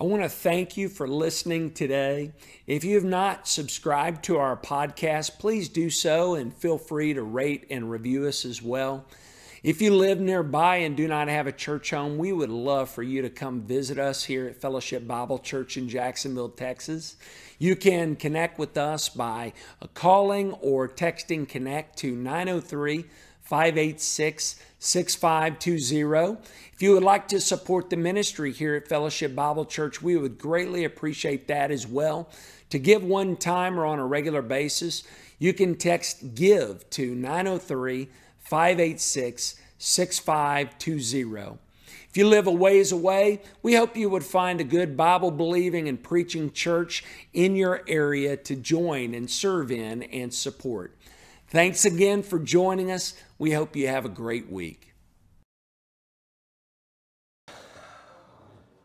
I want to thank you for listening today. If you have not subscribed to our podcast, please do so and feel free to rate and review us as well. If you live nearby and do not have a church home, we would love for you to come visit us here at Fellowship Bible Church in Jacksonville, Texas. You can connect with us by calling or texting Connect to 903 586 6520. If you would like to support the ministry here at Fellowship Bible Church, we would greatly appreciate that as well. To give one time or on a regular basis, you can text GIVE to 903 586 6520. If you live a ways away, we hope you would find a good Bible believing and preaching church in your area to join and serve in and support. Thanks again for joining us. We hope you have a great week.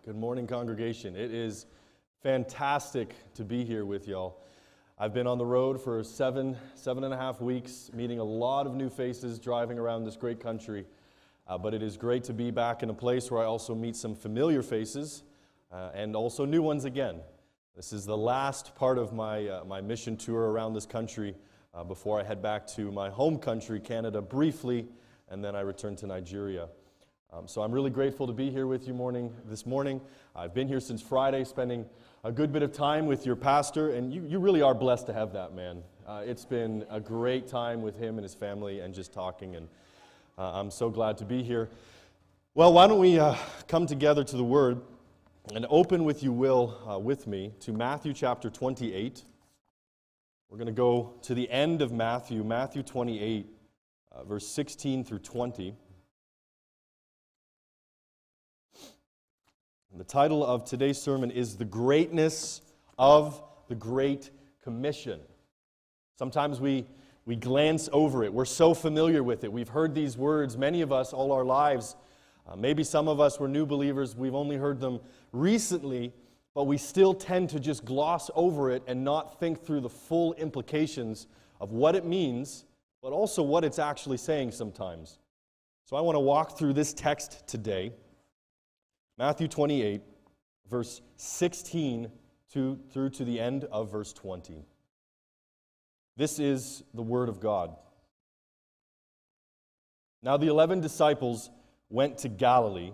Good morning, congregation. It is fantastic to be here with y'all. I've been on the road for seven, seven and a half weeks, meeting a lot of new faces, driving around this great country. Uh, but it is great to be back in a place where I also meet some familiar faces uh, and also new ones again. This is the last part of my, uh, my mission tour around this country uh, before I head back to my home country, Canada, briefly, and then I return to Nigeria. Um, so I'm really grateful to be here with you morning this morning. I've been here since Friday, spending a good bit of time with your pastor, and you, you really are blessed to have that man. Uh, it's been a great time with him and his family, and just talking, and uh, I'm so glad to be here. Well, why don't we uh, come together to the Word and open, with you will, uh, with me to Matthew chapter 28. We're going to go to the end of Matthew, Matthew 28, uh, verse 16 through 20. And the title of today's sermon is The Greatness of the Great Commission. Sometimes we, we glance over it. We're so familiar with it. We've heard these words, many of us, all our lives. Uh, maybe some of us were new believers. We've only heard them recently, but we still tend to just gloss over it and not think through the full implications of what it means, but also what it's actually saying sometimes. So I want to walk through this text today. Matthew 28, verse 16 to, through to the end of verse 20. This is the Word of God. Now the eleven disciples went to Galilee,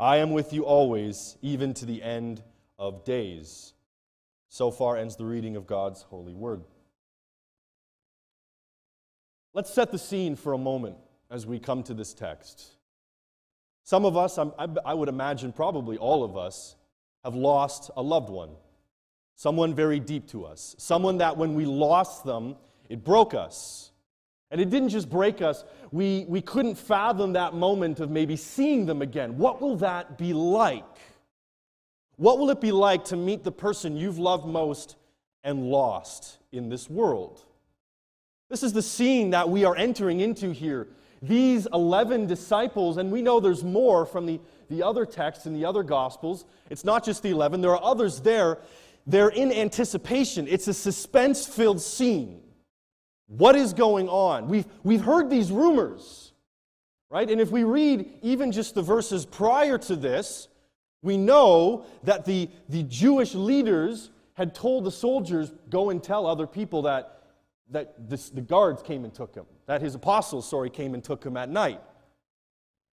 I am with you always, even to the end of days. So far ends the reading of God's holy word. Let's set the scene for a moment as we come to this text. Some of us, I would imagine probably all of us, have lost a loved one, someone very deep to us, someone that when we lost them, it broke us. And it didn't just break us, we, we couldn't fathom that moment of maybe seeing them again. What will that be like? What will it be like to meet the person you've loved most and lost in this world? This is the scene that we are entering into here these 11 disciples, and we know there's more from the, the other texts in the other Gospels. It's not just the 11, there are others there. They're in anticipation. It's a suspense filled scene. What is going on? We've, we've heard these rumors, right? And if we read even just the verses prior to this, we know that the, the Jewish leaders had told the soldiers, go and tell other people that that this, the guards came and took him, that his apostles, sorry, came and took him at night.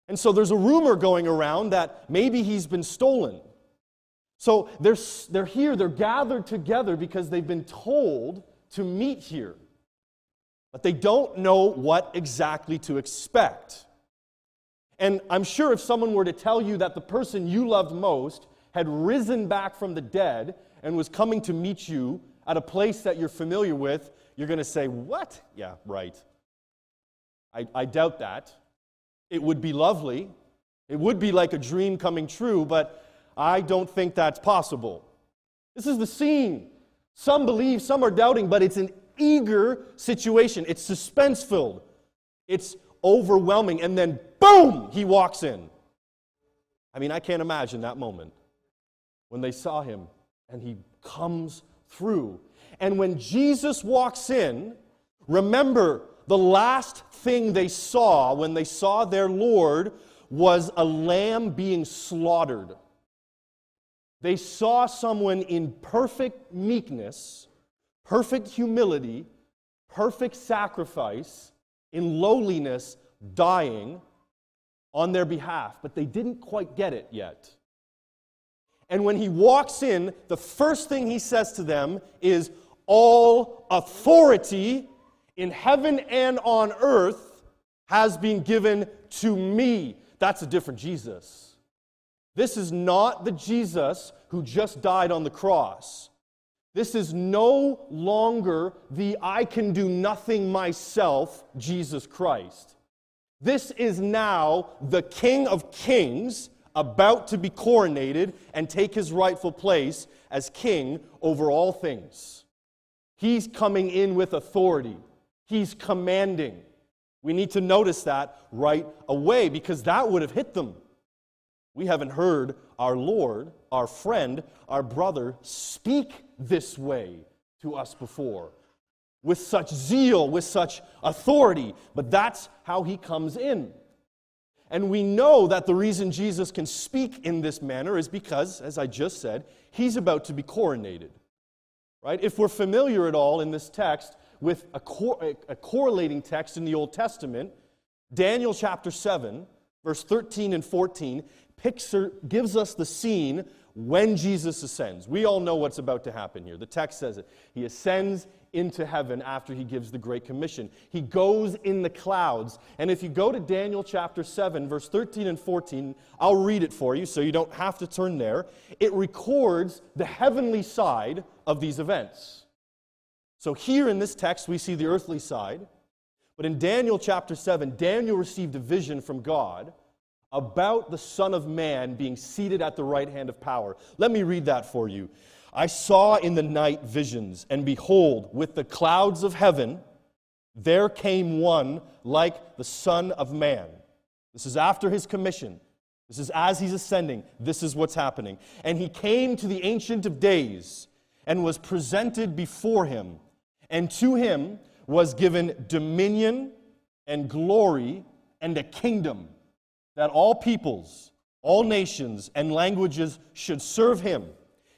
And so there's a rumor going around that maybe he's been stolen. So they're, they're here, they're gathered together because they've been told to meet here. But they don't know what exactly to expect. And I'm sure if someone were to tell you that the person you loved most had risen back from the dead and was coming to meet you at a place that you're familiar with, you're going to say, What? Yeah, right. I, I doubt that. It would be lovely. It would be like a dream coming true, but I don't think that's possible. This is the scene. Some believe, some are doubting, but it's an eager situation. It's suspense filled, it's overwhelming. And then, boom, he walks in. I mean, I can't imagine that moment when they saw him and he comes through. And when Jesus walks in, remember the last thing they saw when they saw their Lord was a lamb being slaughtered. They saw someone in perfect meekness, perfect humility, perfect sacrifice, in lowliness, dying on their behalf, but they didn't quite get it yet. And when he walks in, the first thing he says to them is, All authority in heaven and on earth has been given to me. That's a different Jesus. This is not the Jesus who just died on the cross. This is no longer the I can do nothing myself Jesus Christ. This is now the King of Kings about to be coronated and take his rightful place as king over all things. He's coming in with authority, he's commanding. We need to notice that right away because that would have hit them. We haven't heard our Lord, our friend, our brother speak this way to us before with such zeal, with such authority. But that's how he comes in. And we know that the reason Jesus can speak in this manner is because, as I just said, he's about to be coronated. Right? If we're familiar at all in this text with a, cor- a correlating text in the Old Testament, Daniel chapter 7, verse 13 and 14, picture, gives us the scene when Jesus ascends. We all know what's about to happen here. The text says it. He ascends into heaven after he gives the Great Commission. He goes in the clouds. And if you go to Daniel chapter 7, verse 13 and 14, I'll read it for you so you don't have to turn there. It records the heavenly side of these events. So here in this text, we see the earthly side. But in Daniel chapter 7, Daniel received a vision from God about the Son of Man being seated at the right hand of power. Let me read that for you. I saw in the night visions, and behold, with the clouds of heaven, there came one like the Son of Man. This is after his commission. This is as he's ascending. This is what's happening. And he came to the Ancient of Days and was presented before him. And to him was given dominion and glory and a kingdom that all peoples, all nations, and languages should serve him.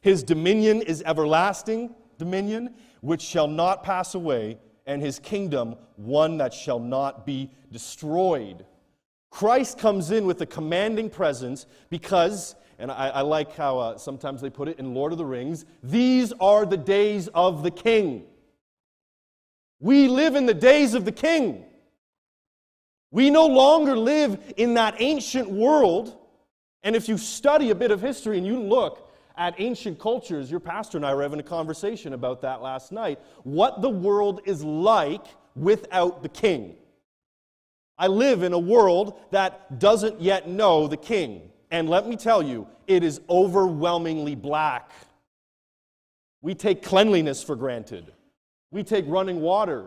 His dominion is everlasting dominion, which shall not pass away, and his kingdom one that shall not be destroyed. Christ comes in with a commanding presence because, and I, I like how uh, sometimes they put it in Lord of the Rings, these are the days of the king. We live in the days of the king. We no longer live in that ancient world. And if you study a bit of history and you look at ancient cultures, your pastor and I were having a conversation about that last night, what the world is like without the king. I live in a world that doesn't yet know the king. And let me tell you, it is overwhelmingly black. We take cleanliness for granted. We take running water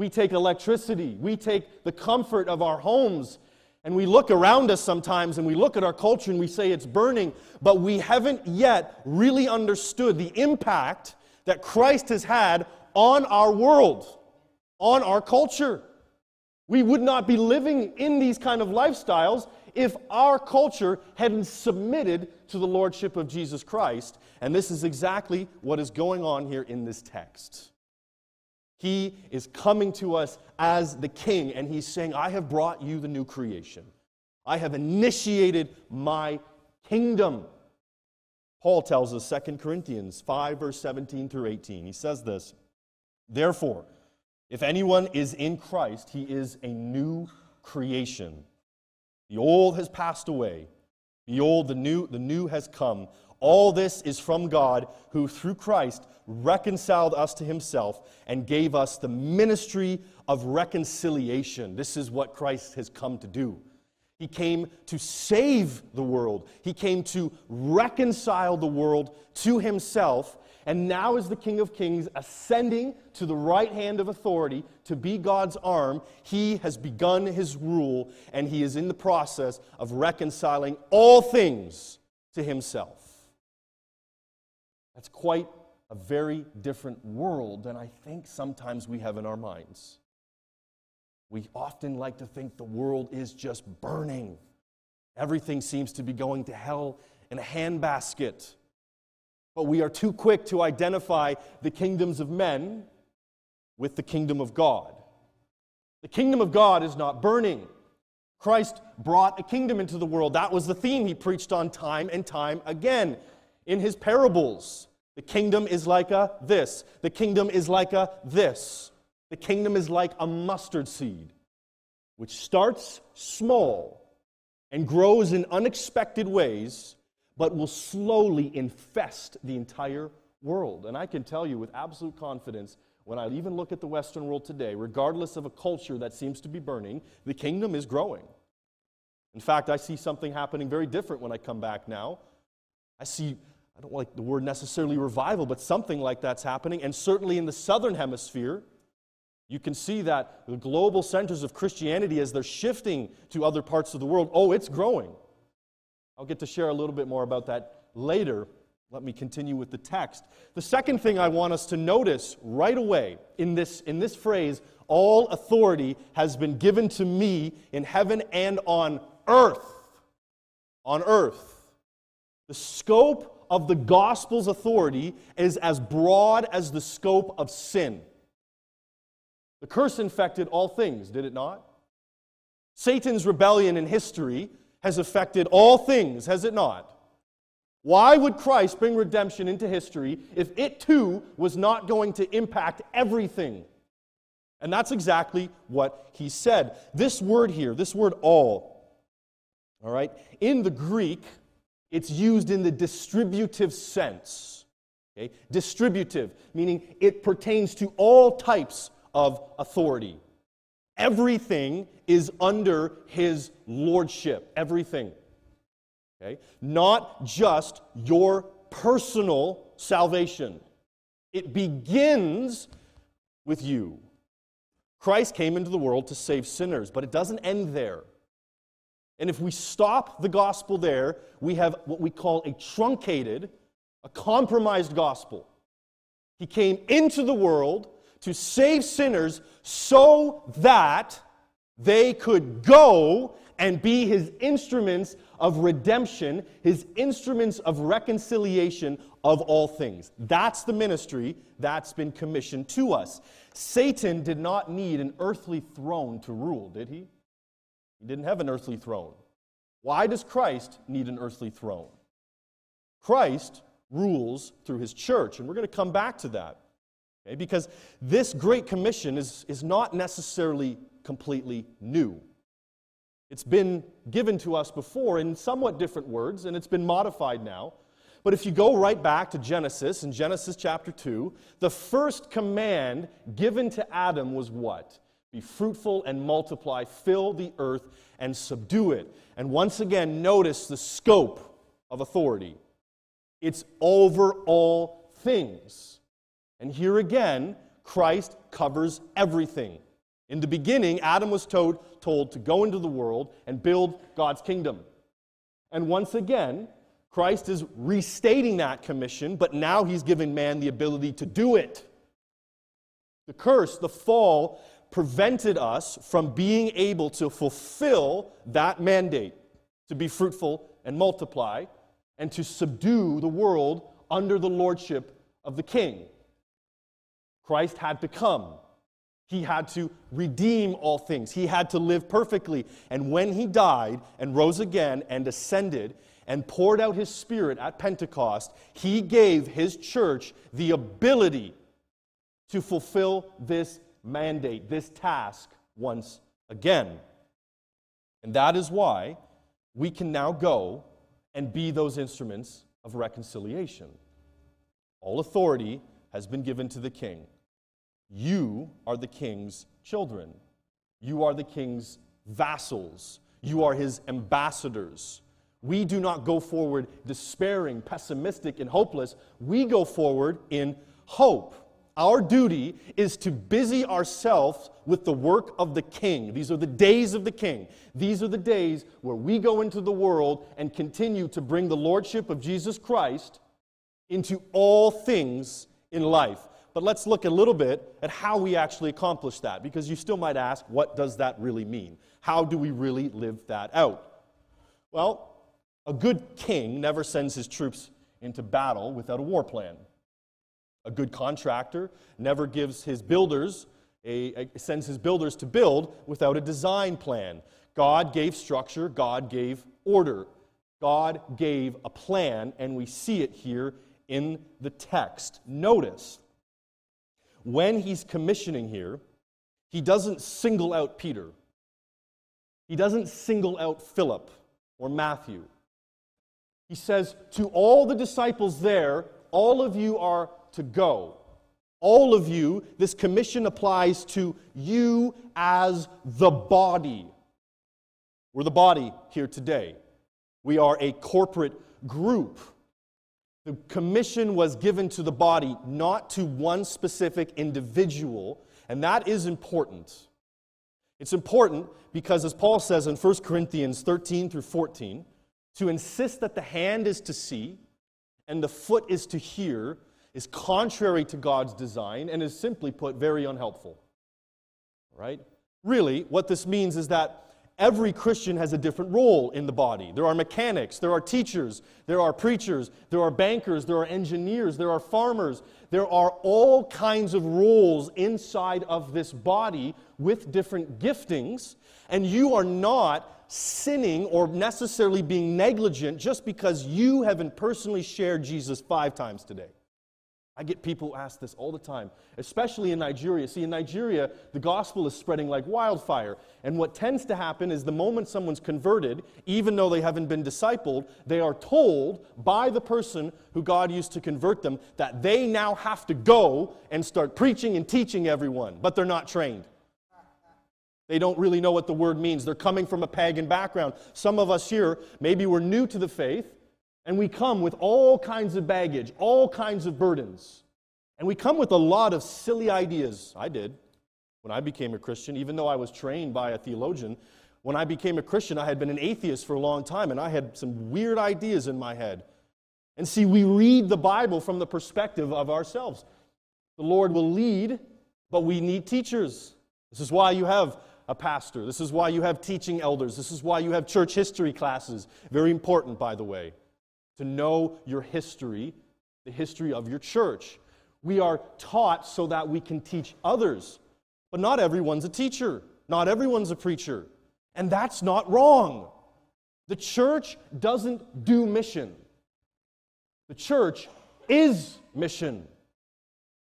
we take electricity, we take the comfort of our homes, and we look around us sometimes and we look at our culture and we say it's burning, but we haven't yet really understood the impact that Christ has had on our world, on our culture. We would not be living in these kind of lifestyles if our culture hadn't submitted to the lordship of Jesus Christ. And this is exactly what is going on here in this text. He is coming to us as the king, and he's saying, I have brought you the new creation. I have initiated my kingdom. Paul tells us, 2 Corinthians 5, verse 17 through 18. He says this Therefore, if anyone is in Christ, he is a new creation. The old has passed away. Behold, the new, the new has come. All this is from God, who through Christ reconciled us to himself and gave us the ministry of reconciliation. This is what Christ has come to do. He came to save the world. He came to reconcile the world to himself. And now, as the King of Kings, ascending to the right hand of authority to be God's arm, he has begun his rule and he is in the process of reconciling all things to himself. That's quite a very different world than I think sometimes we have in our minds. We often like to think the world is just burning. Everything seems to be going to hell in a handbasket. But we are too quick to identify the kingdoms of men with the kingdom of God. The kingdom of God is not burning. Christ brought a kingdom into the world. That was the theme he preached on time and time again in his parables. The kingdom is like a this. The kingdom is like a this. The kingdom is like a mustard seed, which starts small and grows in unexpected ways, but will slowly infest the entire world. And I can tell you with absolute confidence, when I even look at the Western world today, regardless of a culture that seems to be burning, the kingdom is growing. In fact, I see something happening very different when I come back now. I see, I don't like the word necessarily revival, but something like that's happening. And certainly in the southern hemisphere, you can see that the global centers of Christianity, as they're shifting to other parts of the world, oh, it's growing. I'll get to share a little bit more about that later. Let me continue with the text. The second thing I want us to notice right away in this, in this phrase, all authority has been given to me in heaven and on earth. On earth. The scope of the gospel's authority is as broad as the scope of sin. The curse infected all things, did it not? Satan's rebellion in history has affected all things, has it not? Why would Christ bring redemption into history if it too was not going to impact everything? And that's exactly what he said. This word here, this word all, all right, in the Greek, it's used in the distributive sense. Okay? Distributive, meaning it pertains to all types of authority. Everything is under his lordship. Everything. Okay? Not just your personal salvation. It begins with you. Christ came into the world to save sinners, but it doesn't end there. And if we stop the gospel there, we have what we call a truncated, a compromised gospel. He came into the world to save sinners so that they could go and be his instruments of redemption, his instruments of reconciliation of all things. That's the ministry that's been commissioned to us. Satan did not need an earthly throne to rule, did he? He didn't have an earthly throne. Why does Christ need an earthly throne? Christ rules through his church, and we're going to come back to that. Okay? Because this Great Commission is, is not necessarily completely new. It's been given to us before in somewhat different words, and it's been modified now. But if you go right back to Genesis, in Genesis chapter 2, the first command given to Adam was what? Be fruitful and multiply, fill the earth and subdue it. And once again, notice the scope of authority. It's over all things. And here again, Christ covers everything. In the beginning, Adam was told, told to go into the world and build God's kingdom. And once again, Christ is restating that commission, but now he's giving man the ability to do it. The curse, the fall, prevented us from being able to fulfill that mandate to be fruitful and multiply and to subdue the world under the lordship of the king. Christ had to come. He had to redeem all things. He had to live perfectly. And when he died and rose again and ascended and poured out his spirit at Pentecost, he gave his church the ability to fulfill this mandate, this task once again. And that is why we can now go and be those instruments of reconciliation. All authority has been given to the king. You are the king's children. You are the king's vassals. You are his ambassadors. We do not go forward despairing, pessimistic, and hopeless. We go forward in hope. Our duty is to busy ourselves with the work of the King. These are the days of the King. These are the days where we go into the world and continue to bring the Lordship of Jesus Christ into all things in life. But let's look a little bit at how we actually accomplish that, because you still might ask, what does that really mean? How do we really live that out? Well, a good king never sends his troops into battle without a war plan. A good contractor never gives his builders a, a, sends his builders to build without a design plan. God gave structure, God gave order. God gave a plan, and we see it here in the text. Notice, when he's commissioning here, he doesn't single out Peter. He doesn't single out Philip or Matthew. He says, To all the disciples there, all of you are to go. All of you, this commission applies to you as the body. We're the body here today. We are a corporate group. The commission was given to the body, not to one specific individual, and that is important. It's important because, as Paul says in 1 Corinthians 13 through 14, to insist that the hand is to see and the foot is to hear is contrary to God's design and is simply put very unhelpful. Right? Really, what this means is that every Christian has a different role in the body. There are mechanics, there are teachers, there are preachers, there are bankers, there are engineers, there are farmers. There are all kinds of roles inside of this body with different giftings, and you are not sinning or necessarily being negligent just because you haven't personally shared Jesus five times today. I get people ask this all the time, especially in Nigeria. See, in Nigeria, the gospel is spreading like wildfire. And what tends to happen is the moment someone's converted, even though they haven't been discipled, they are told by the person who God used to convert them that they now have to go and start preaching and teaching everyone, but they're not trained. They don't really know what the word means. They're coming from a pagan background. Some of us here, maybe we're new to the faith, and we come with all kinds of baggage, all kinds of burdens. And we come with a lot of silly ideas. I did when I became a Christian, even though I was trained by a theologian. When I became a Christian, I had been an atheist for a long time, and I had some weird ideas in my head. And see, we read the Bible from the perspective of ourselves. The Lord will lead, but we need teachers. This is why you have a pastor. This is why you have teaching elders. This is why you have church history classes. Very important, by the way to know your history, the history of your church. We are taught so that we can teach others. But not everyone's a teacher, not everyone's a preacher. And that's not wrong. The church doesn't do mission, the church is mission.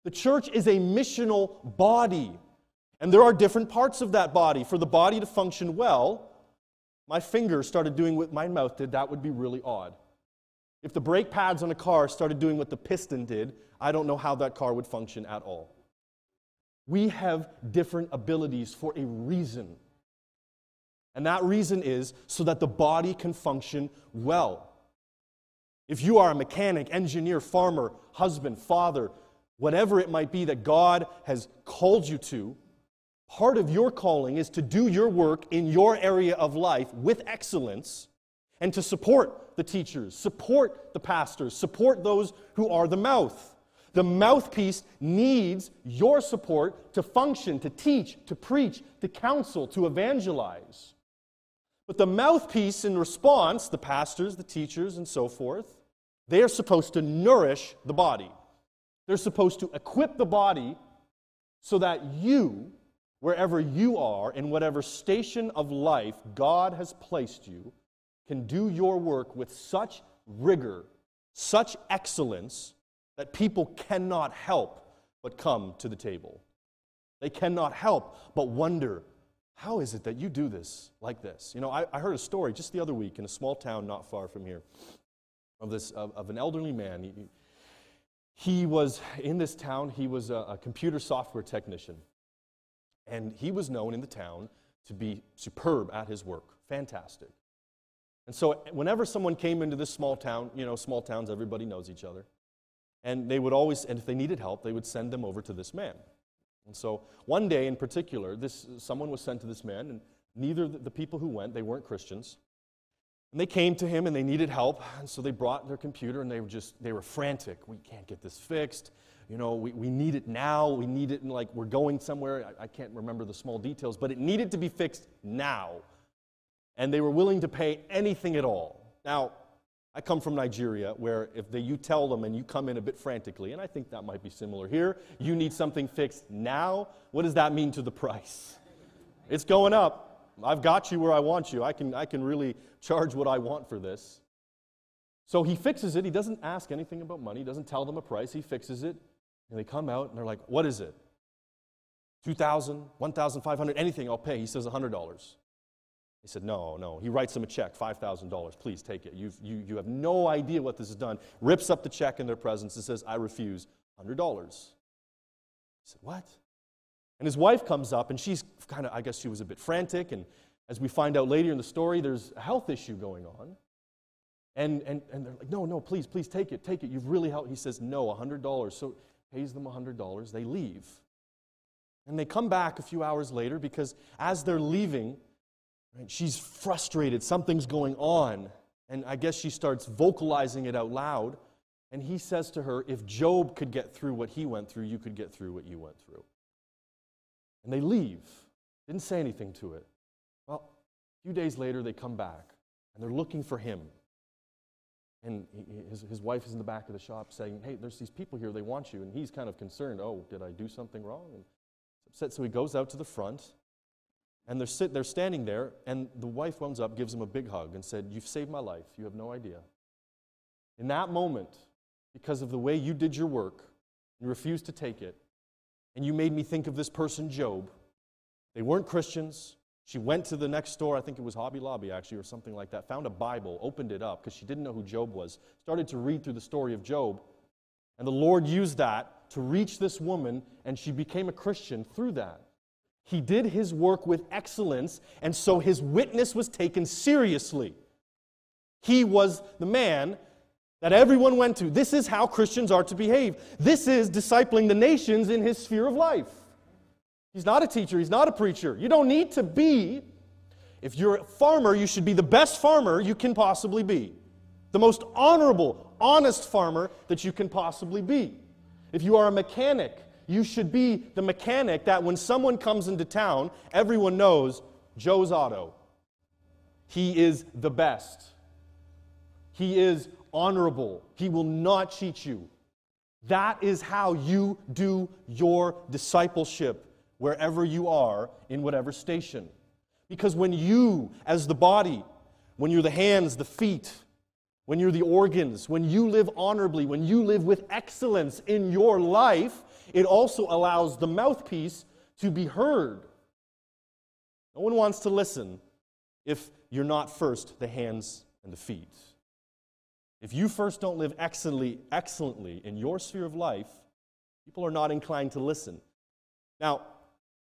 The church is a missional body. And there are different parts of that body. For the body to function well, my finger started doing what my mouth did, that would be really odd. If the brake pads on a car started doing what the piston did, I don't know how that car would function at all. We have different abilities for a reason. And that reason is so that the body can function well. If you are a mechanic, engineer, farmer, husband, father, whatever it might be that God has called you to, part of your calling is to do your work in your area of life with excellence and to support the teachers, support the pastors, support those who are the mouth. The mouthpiece needs your support to function, to teach, to preach, to counsel, to evangelize. But the mouthpiece, in response, the pastors, the teachers, and so forth, they are supposed to nourish the body. They're supposed to equip the body so that you, wherever you are, in whatever station of life God has placed you, can do your work with such rigor, such excellence, that people cannot help but come to the table. They cannot help but wonder how is it that you do this like this? You know, I, I heard a story just the other week in a small town not far from here of, this, of, of an elderly man. He, he, was in this town, he was a, a computer software technician. And he was known in the town to be superb at his work. Fantastic. And so, eh, whenever someone came into this small town, you know, small towns, everybody knows each other. And they would always, and if they needed help, they would send them over to this man. And so, one day in particular, this, someone was sent to this man, and neither the people who went, they weren't Christians. And they came to him and they needed help. And so they brought their computer and they were just, they were frantic. We can't get this fixed. You know, we, we need it now. We need it in like we're going somewhere. I, I can't remember the small details, but it needed to be fixed now. And they were willing to pay anything at all. Now, I come from Nigeria where if they, you tell them and you come in a bit frantically, and I think that might be similar here, you need something fixed now, what does that mean to the price? It's going up. I've got you where I want you. I can, I can really charge what I want for this. So he fixes it. He doesn't ask anything about money, he doesn't tell them a price. He fixes it. And they come out and they're like, What is it? 2000 1500 anything I'll pay. He says $100. He said, No, no. He writes them a check, $5,000. Please take it. You've, you, you have no idea what this has done. Rips up the check in their presence and says, I refuse $100. He said, What? And his wife comes up, and she's kind of, I guess she was a bit frantic. And as we find out later in the story, there's a health issue going on. And, and, and they're like, no, no, please, please take it, take it. You've really helped. He says, no, $100. So pays them $100. They leave. And they come back a few hours later because as they're leaving, right, she's frustrated. Something's going on. And I guess she starts vocalizing it out loud. And he says to her, if Job could get through what he went through, you could get through what you went through. And they leave. Didn't say anything to it. Well, a few days later, they come back and they're looking for him. And his, his wife is in the back of the shop saying, Hey, there's these people here, they want you. And he's kind of concerned, Oh, did I do something wrong? And upset. So he goes out to the front and they're, sit, they're standing there. And the wife runs up, gives him a big hug, and said, You've saved my life. You have no idea. In that moment, because of the way you did your work, and refused to take it, and you made me think of this person, Job. They weren't Christians. She went to the next store, I think it was Hobby Lobby actually, or something like that, found a Bible, opened it up because she didn't know who Job was, started to read through the story of Job. And the Lord used that to reach this woman, and she became a Christian through that. He did his work with excellence, and so his witness was taken seriously. He was the man that everyone went to. This is how Christians are to behave. This is discipling the nations in his sphere of life. He's not a teacher, he's not a preacher. You don't need to be. If you're a farmer, you should be the best farmer you can possibly be. The most honorable, honest farmer that you can possibly be. If you are a mechanic, you should be the mechanic that when someone comes into town, everyone knows Joe's Auto. He is the best. He is honorable. He will not cheat you. That is how you do your discipleship wherever you are in whatever station. Because when you, as the body, when you're the hands, the feet, when you're the organs, when you live honorably, when you live with excellence in your life, it also allows the mouthpiece to be heard. No one wants to listen if you're not first the hands and the feet. If you first don't live excellently, excellently in your sphere of life, people are not inclined to listen. Now,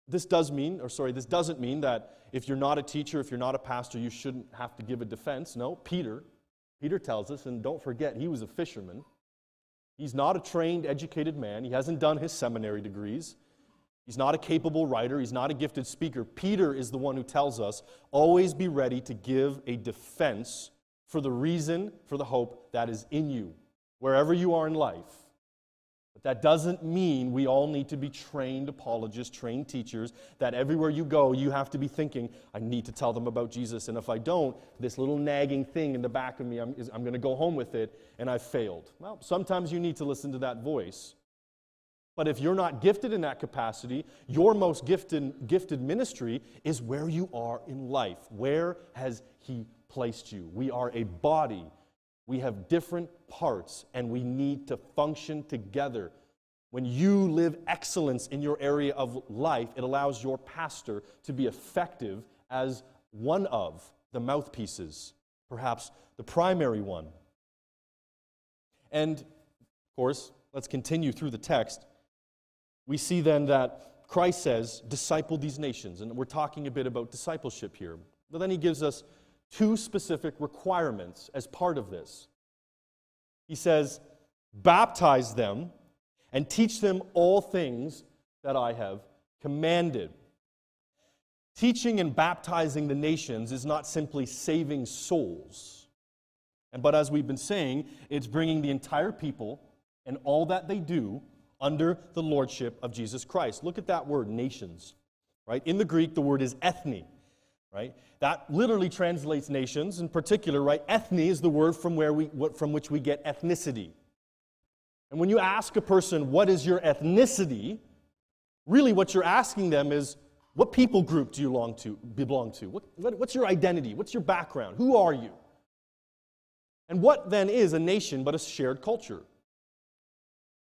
this does mean, or sorry, this doesn't mean that if you're not a teacher, if you're not a pastor, you shouldn't have to give a defense. No, Peter, Peter tells us, and don't forget, he was a fisherman. He's not a trained, educated man. He hasn't done his seminary degrees. He's not a capable writer. He's not a gifted speaker. Peter is the one who tells us always be ready to give a defense for the reason, for the hope that is in you, wherever you are in life. That doesn't mean we all need to be trained apologists, trained teachers, that everywhere you go, you have to be thinking, I need to tell them about Jesus. And if I don't, this little nagging thing in the back of me, I'm, I'm going to go home with it, and I've failed. Well, sometimes you need to listen to that voice. But if you're not gifted in that capacity, your most gifted, gifted ministry is where you are in life. Where has He placed you. We are a body. We have different parts, and we need to function together. When you live excellence in your area of life, it allows your pastor to be effective as one of the mouthpieces, perhaps the primary one. And, of course, let's continue through the text. We see then that Christ says, disciple these nations. And we're talking a bit about discipleship here. But then he gives us two specific requirements as part of this. He says, baptize them and teach them all things that I have commanded. Teaching and baptizing the nations is not simply saving souls. And but as we've been saying, it's bringing the entire people and all that they do under the lordship of Jesus Christ. Look at that word nations. Right? In the Greek the word is ethne. Right? That literally translates nations in particular, right? Ethne is the word from where we from which we get ethnicity. And when you ask a person what is your ethnicity, really what you're asking them is what people group do you belong to? Belong to? What, what, what's your identity? What's your background? Who are you? And what then is a nation but a shared culture?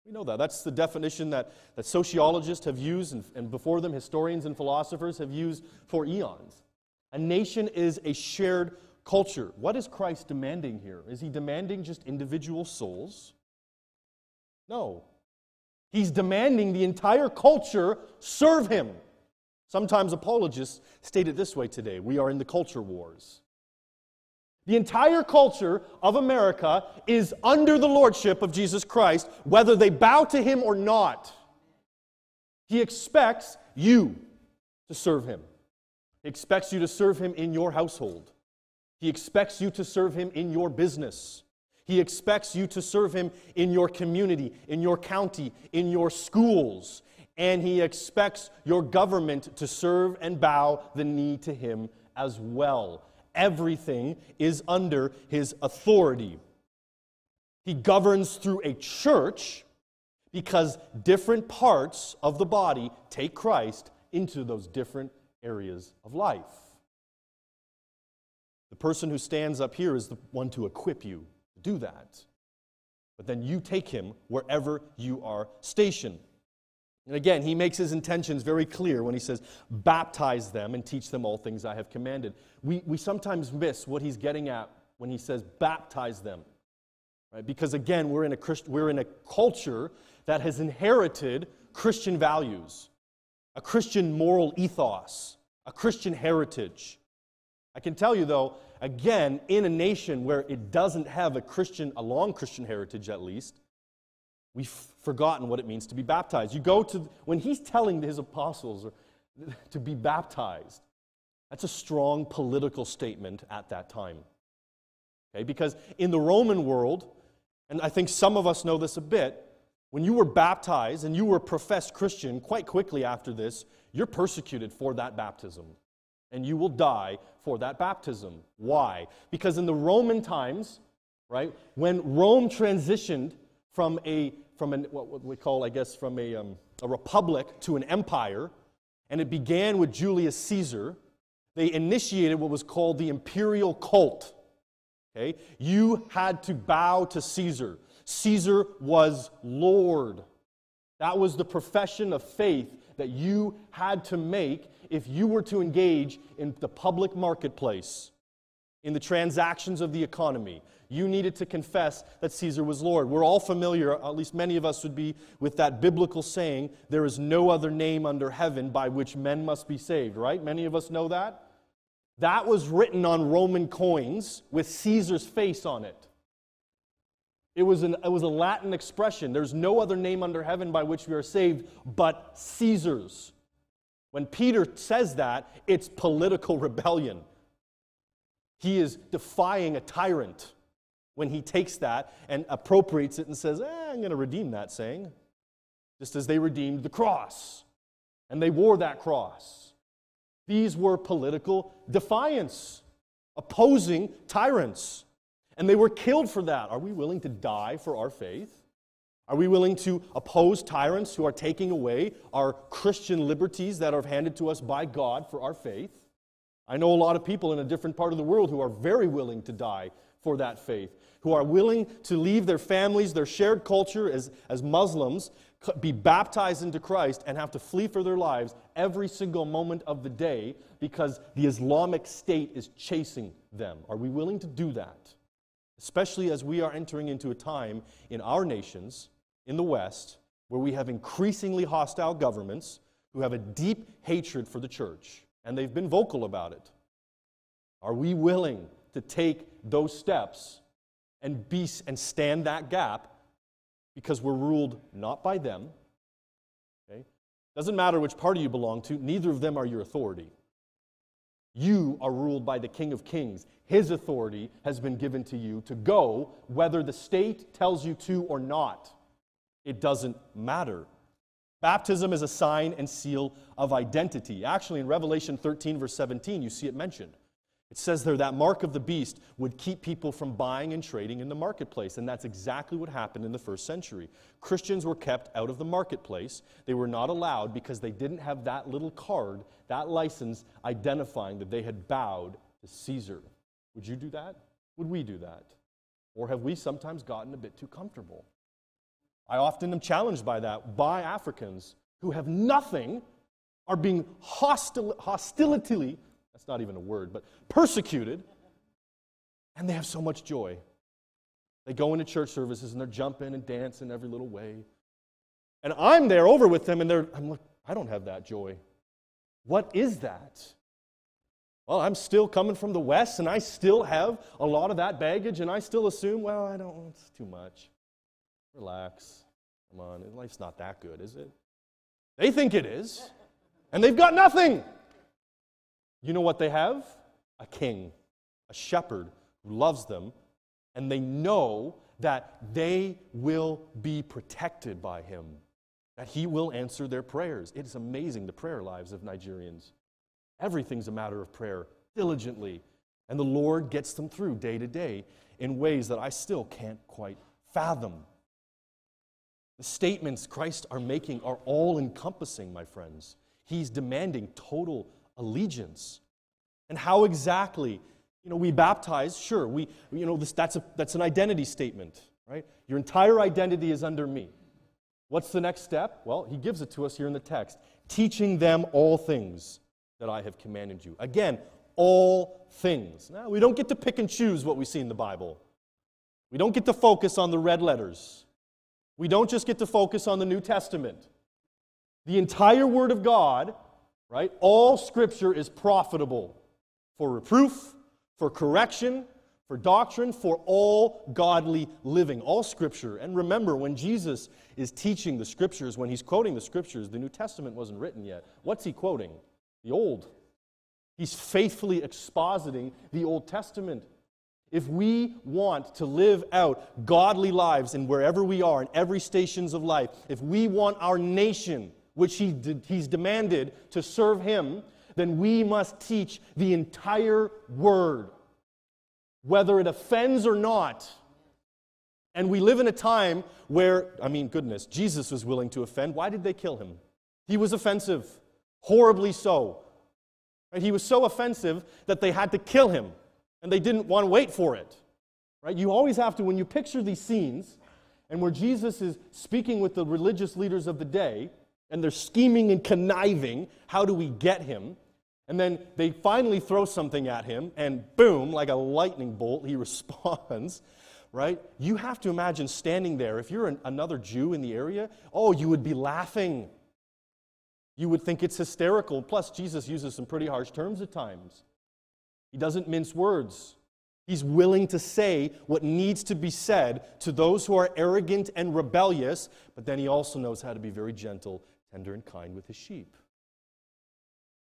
We know that. That's the definition that, that sociologists have used, and, and before them, historians and philosophers have used for eons. A nation is a shared culture. What is Christ demanding here? Is he demanding just individual souls? No. He's demanding the entire culture serve him. Sometimes apologists state it this way today we are in the culture wars. The entire culture of America is under the lordship of Jesus Christ, whether they bow to him or not. He expects you to serve him. He expects you to serve him in your household. He expects you to serve him in your business. He expects you to serve him in your community, in your county, in your schools, and he expects your government to serve and bow the knee to him as well. Everything is under his authority. He governs through a church because different parts of the body take Christ into those different areas of life. The person who stands up here is the one to equip you to do that. But then you take him wherever you are stationed. And again, he makes his intentions very clear when he says, baptize them and teach them all things I have commanded. We, we sometimes miss what he's getting at when he says, baptize them. Right? Because again, we're in, a Christ, we're in a culture that has inherited Christian values, a Christian moral ethos, a Christian heritage. I can tell you, though, again, in a nation where it doesn't have a Christian, a long Christian heritage at least, We've forgotten what it means to be baptized. You go to, when he's telling his apostles to be baptized, that's a strong political statement at that time. Okay? Because in the Roman world, and I think some of us know this a bit, when you were baptized and you were a professed Christian, quite quickly after this, you're persecuted for that baptism. And you will die for that baptism. Why? Because in the Roman times, right, when Rome transitioned from a from an, what we call, I guess, from a, um, a republic to an empire, and it began with Julius Caesar. They initiated what was called the imperial cult. Okay? You had to bow to Caesar. Caesar was Lord. That was the profession of faith that you had to make if you were to engage in the public marketplace, in the transactions of the economy you needed to confess that Caesar was Lord. We're all familiar, at least many of us would be, with that biblical saying, there is no other name under heaven by which men must be saved, right? Many of us know that. That was written on Roman coins with Caesar's face on it. It was, an, it was a Latin expression. There's no other name under heaven by which we are saved but Caesar's. When Peter says that, it's political rebellion. He is defying a tyrant when he takes that and appropriates it and says, eh, I'm going to redeem that saying, just as they redeemed the cross. And they wore that cross. These were political defiance, opposing tyrants. And they were killed for that. Are we willing to die for our faith? Are we willing to oppose tyrants who are taking away our Christian liberties that are handed to us by God for our faith? I know a lot of people in a different part of the world who are very willing to die for that faith, who are willing to leave their families, their shared culture as, as Muslims, be baptized into Christ, and have to flee for their lives every single moment of the day because the Islamic State is chasing them. Are we willing to do that? Especially as we are entering into a time in our nations, in the West, where we have increasingly hostile governments who have a deep hatred for the church, and they've been vocal about it. Are we willing to take those steps and, be, and stand that gap because we're ruled not by them? Okay? Doesn't matter which party you belong to, neither of them are your authority. You are ruled by the King of Kings. His authority has been given to you to go whether the state tells you to or not. It doesn't matter. Baptism is a sign and seal of identity. Actually, in Revelation 13, verse 17, you see it mentioned. It says there that mark of the beast would keep people from buying and trading in the marketplace. And that's exactly what happened in the first century. Christians were kept out of the marketplace. They were not allowed because they didn't have that little card, that license identifying that they had bowed to Caesar. Would you do that? Would we do that? Or have we sometimes gotten a bit too comfortable? I often am challenged by that by Africans who have nothing, are being hostil- hostility that's not even a word, but persecuted, and they have so much joy. They go into church services and they're jumping and dancing every little way. And I'm there over with them, and they're, I'm like, I don't have that joy. What is that? Well, I'm still coming from the West, and I still have a lot of that baggage, and I still assume, well, I don't, it's too much. Relax. Come on, life's not that good, is it? They think it is, and they've got nothing. You know what they have? A king, a shepherd who loves them, and they know that they will be protected by him, that he will answer their prayers. It is amazing the prayer lives of Nigerians. Everything's a matter of prayer, diligently, and the Lord gets them through day to day in ways that I still can't quite fathom. The statements Christ are making are all encompassing, my friends. He's demanding total allegiance. And how exactly, you know, we baptize, sure, we, you know, this, that's, a, that's an identity statement, right? Your entire identity is under me. What's the next step? Well, he gives it to us here in the text teaching them all things that I have commanded you. Again, all things. Now, we don't get to pick and choose what we see in the Bible. We don't get to focus on the red letters. We don't just get to focus on the New Testament. The entire Word of God right? All scripture is profitable for reproof, for correction, for doctrine, for all godly living. All scripture. And remember, when Jesus is teaching the scriptures, when he's quoting the scriptures, the New Testament wasn't written yet. What's he quoting? The Old. He's faithfully expositing the Old Testament. If we want to live out godly lives in wherever we are, in every stations of life, if we want our nation which he he's demanded to serve him, then we must teach the entire word, whether it offends or not. And we live in a time where, I mean, goodness, Jesus was willing to offend. Why did they kill him? He was offensive, horribly so. Right? He was so offensive that they had to kill him, and they didn't want to wait for it. Right? You always have to, when you picture these scenes, and where Jesus is speaking with the religious leaders of the day, and they're scheming and conniving. How do we get him? And then they finally throw something at him, and boom, like a lightning bolt, he responds, right? You have to imagine standing there. If you're an, another Jew in the area, oh, you would be laughing. You would think it's hysterical. Plus, Jesus uses some pretty harsh terms at times. He doesn't mince words. He's willing to say what needs to be said to those who are arrogant and rebellious, but then he also knows how to be very gentle tender and kind with his sheep.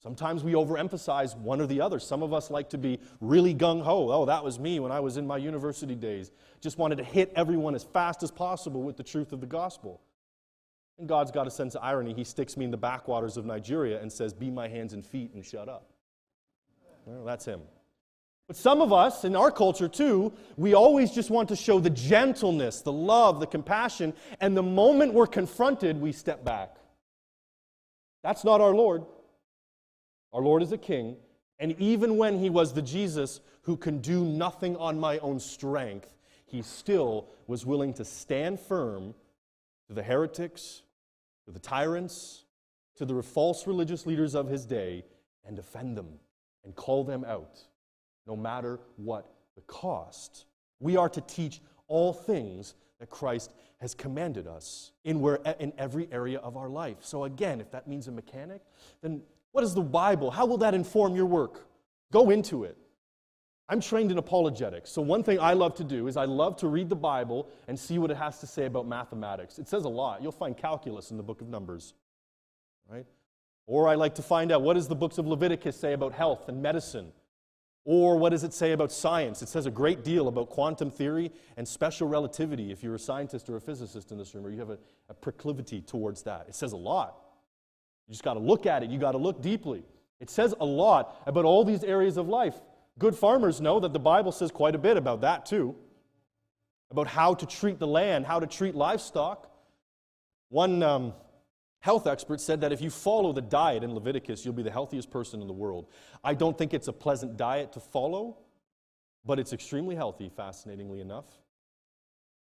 Sometimes we overemphasize one or the other. Some of us like to be really gung ho. Oh, that was me when I was in my university days. Just wanted to hit everyone as fast as possible with the truth of the gospel. And God's got a sense of irony. He sticks me in the backwaters of Nigeria and says, Be my hands and feet and shut up. Well, that's him. But some of us, in our culture too, we always just want to show the gentleness, the love, the compassion, and the moment we're confronted, we step back. That's not our Lord. Our Lord is a king. And even when he was the Jesus who can do nothing on my own strength, he still was willing to stand firm to the heretics, to the tyrants, to the false religious leaders of his day, and defend them and call them out, no matter what the cost. We are to teach all things that Christ has commanded us in, where, in every area of our life. So, again, if that means a mechanic, then what is the Bible? How will that inform your work? Go into it. I'm trained in apologetics. So, one thing I love to do is I love to read the Bible and see what it has to say about mathematics. It says a lot. You'll find calculus in the book of Numbers, right? Or I like to find out what does the books of Leviticus say about health and medicine? Or what does it say about science? It says a great deal about quantum theory and special relativity if you're a scientist or a physicist in this room, or you have a, a proclivity towards that. It says a lot. You just got to look at it, you got to look deeply. It says a lot about all these areas of life. Good farmers know that the Bible says quite a bit about that too, about how to treat the land, how to treat livestock. One um, health experts said that if you follow the diet in Leviticus, you'll be the healthiest person in the world. I don't think it's a pleasant diet to follow, but it's extremely healthy, fascinatingly enough.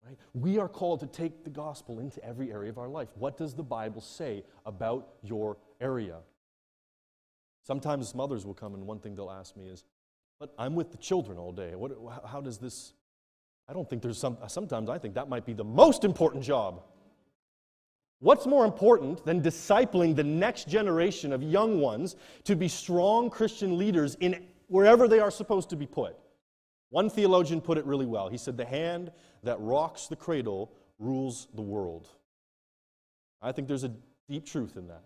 Right? We are called to take the gospel into every area of our life. What does the Bible say about your area? Sometimes mothers will come and one thing they'll ask me is, but I'm with the children all day. What, how does this? I don't think there's some, sometimes I think that might be the most important job. What's more important than discipling the next generation of young ones to be strong Christian leaders in wherever they are supposed to be put? One theologian put it really well. He said, The hand that rocks the cradle rules the world. I think there's a deep truth in that.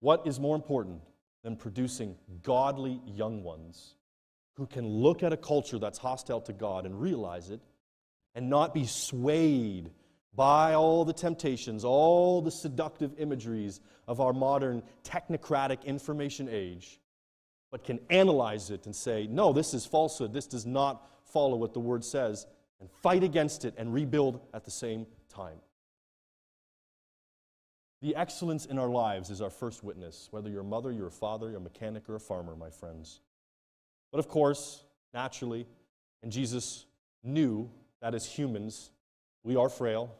What is more important than producing godly young ones who can look at a culture that's hostile to God and realize it and not be swayed by all the temptations, all the seductive imageries of our modern technocratic information age, but can analyze it and say, no, this is falsehood. This does not follow what the word says, and fight against it and rebuild at the same time. The excellence in our lives is our first witness, whether you're a mother, you're a father, you're a mechanic, or a farmer, my friends. But of course, naturally, and Jesus knew that as humans, we are frail.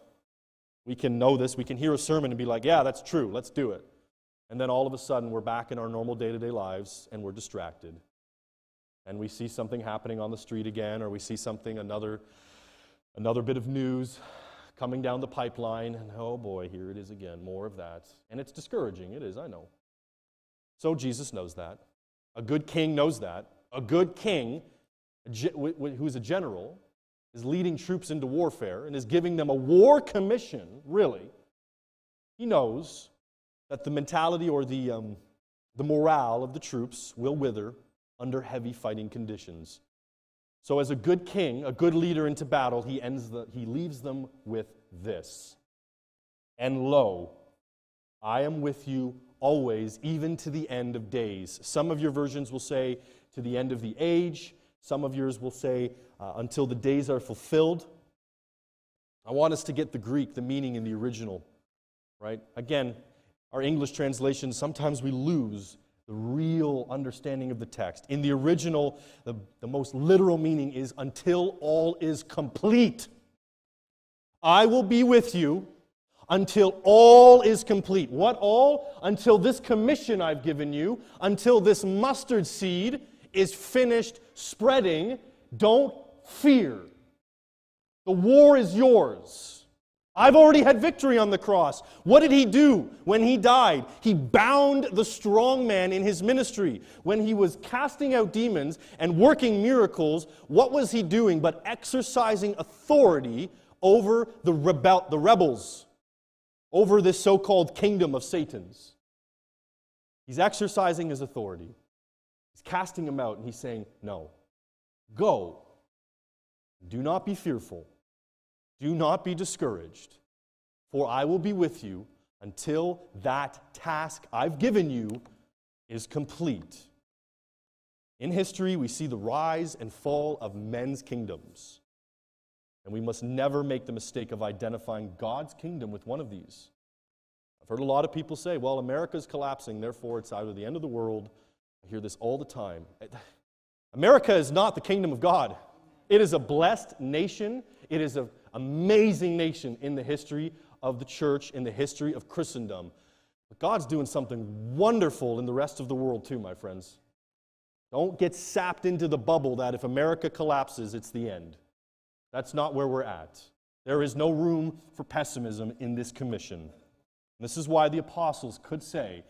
We can know this. We can hear a sermon and be like, yeah, that's true, let's do it. And then all of a sudden, we're back in our normal day to day lives and we're distracted. And we see something happening on the street again, or we see something, another, another bit of news coming down the pipeline, and oh boy, here it is again, more of that. And it's discouraging, it is, I know. So Jesus knows that. A good king knows that a good king who's a general is leading troops into warfare and is giving them a war commission, really, he knows that the mentality or the, um, the morale of the troops will wither under heavy fighting conditions. So, as a good king, a good leader into battle, he, ends the, he leaves them with this And lo, I am with you always, even to the end of days. Some of your versions will say, to the end of the age. Some of yours will say, uh, until the days are fulfilled. I want us to get the Greek, the meaning in the original, right? Again, our English translations, sometimes we lose the real understanding of the text. In the original, the, the most literal meaning is until all is complete. I will be with you until all is complete. What all? Until this commission I've given you, until this mustard seed is finished spreading, don't fear. The war is yours. I've already had victory on the cross. What did he do when he died? He bound the strong man in his ministry. When he was casting out demons and working miracles, what was he doing but exercising authority over the, rebel- the rebels, over this so called kingdom of Satan's? He's exercising his authority He's casting him out and he's saying, No, go. Do not be fearful. Do not be discouraged, for I will be with you until that task I've given you is complete. In history, we see the rise and fall of men's kingdoms. And we must never make the mistake of identifying God's kingdom with one of these. I've heard a lot of people say, well, America's collapsing, therefore it's either the end of the world I hear this all the time. America is not the kingdom of God. It is a blessed nation. It is an amazing nation in the history of the church, in the history of Christendom. But God's doing something wonderful in the rest of the world, too, my friends. Don't get sapped into the bubble that if America collapses, it's the end. That's not where we're at. There is no room for pessimism in this commission. This is why the apostles could say,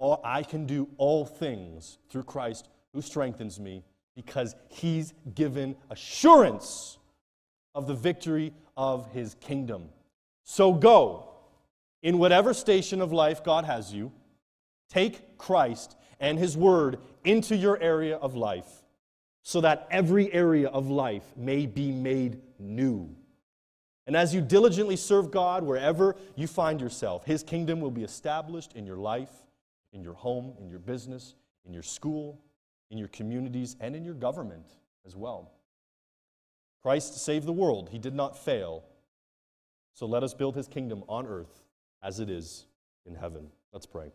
oh, I can do all things through Christ who strengthens me, because he's given assurance of the victory of his kingdom. So go in whatever station of life God has you, take Christ and his word into your area of life so that every area of life may be made new. And as you diligently serve God wherever you find yourself, his kingdom will be established in your life, in your home, in your business, in your school, in your communities, and in your government as well. Christ saved the world, he did not fail. So let us build his kingdom on earth as it is in heaven. Let's pray.